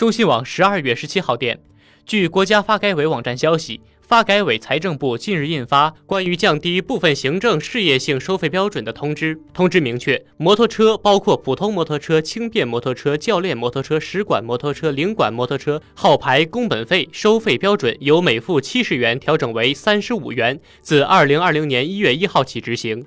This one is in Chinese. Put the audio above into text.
中新网十二月十七号电，据国家发改委网站消息。发改委、财政部近日印发关于降低部分行政事业性收费标准的通知。通知明确，摩托车包括普通摩托车、轻便摩托车、教练摩托车、使馆摩托车、领馆摩托车号牌工本费收费标准由每副七十元调整为三十五元，自二零二零年一月一号起执行。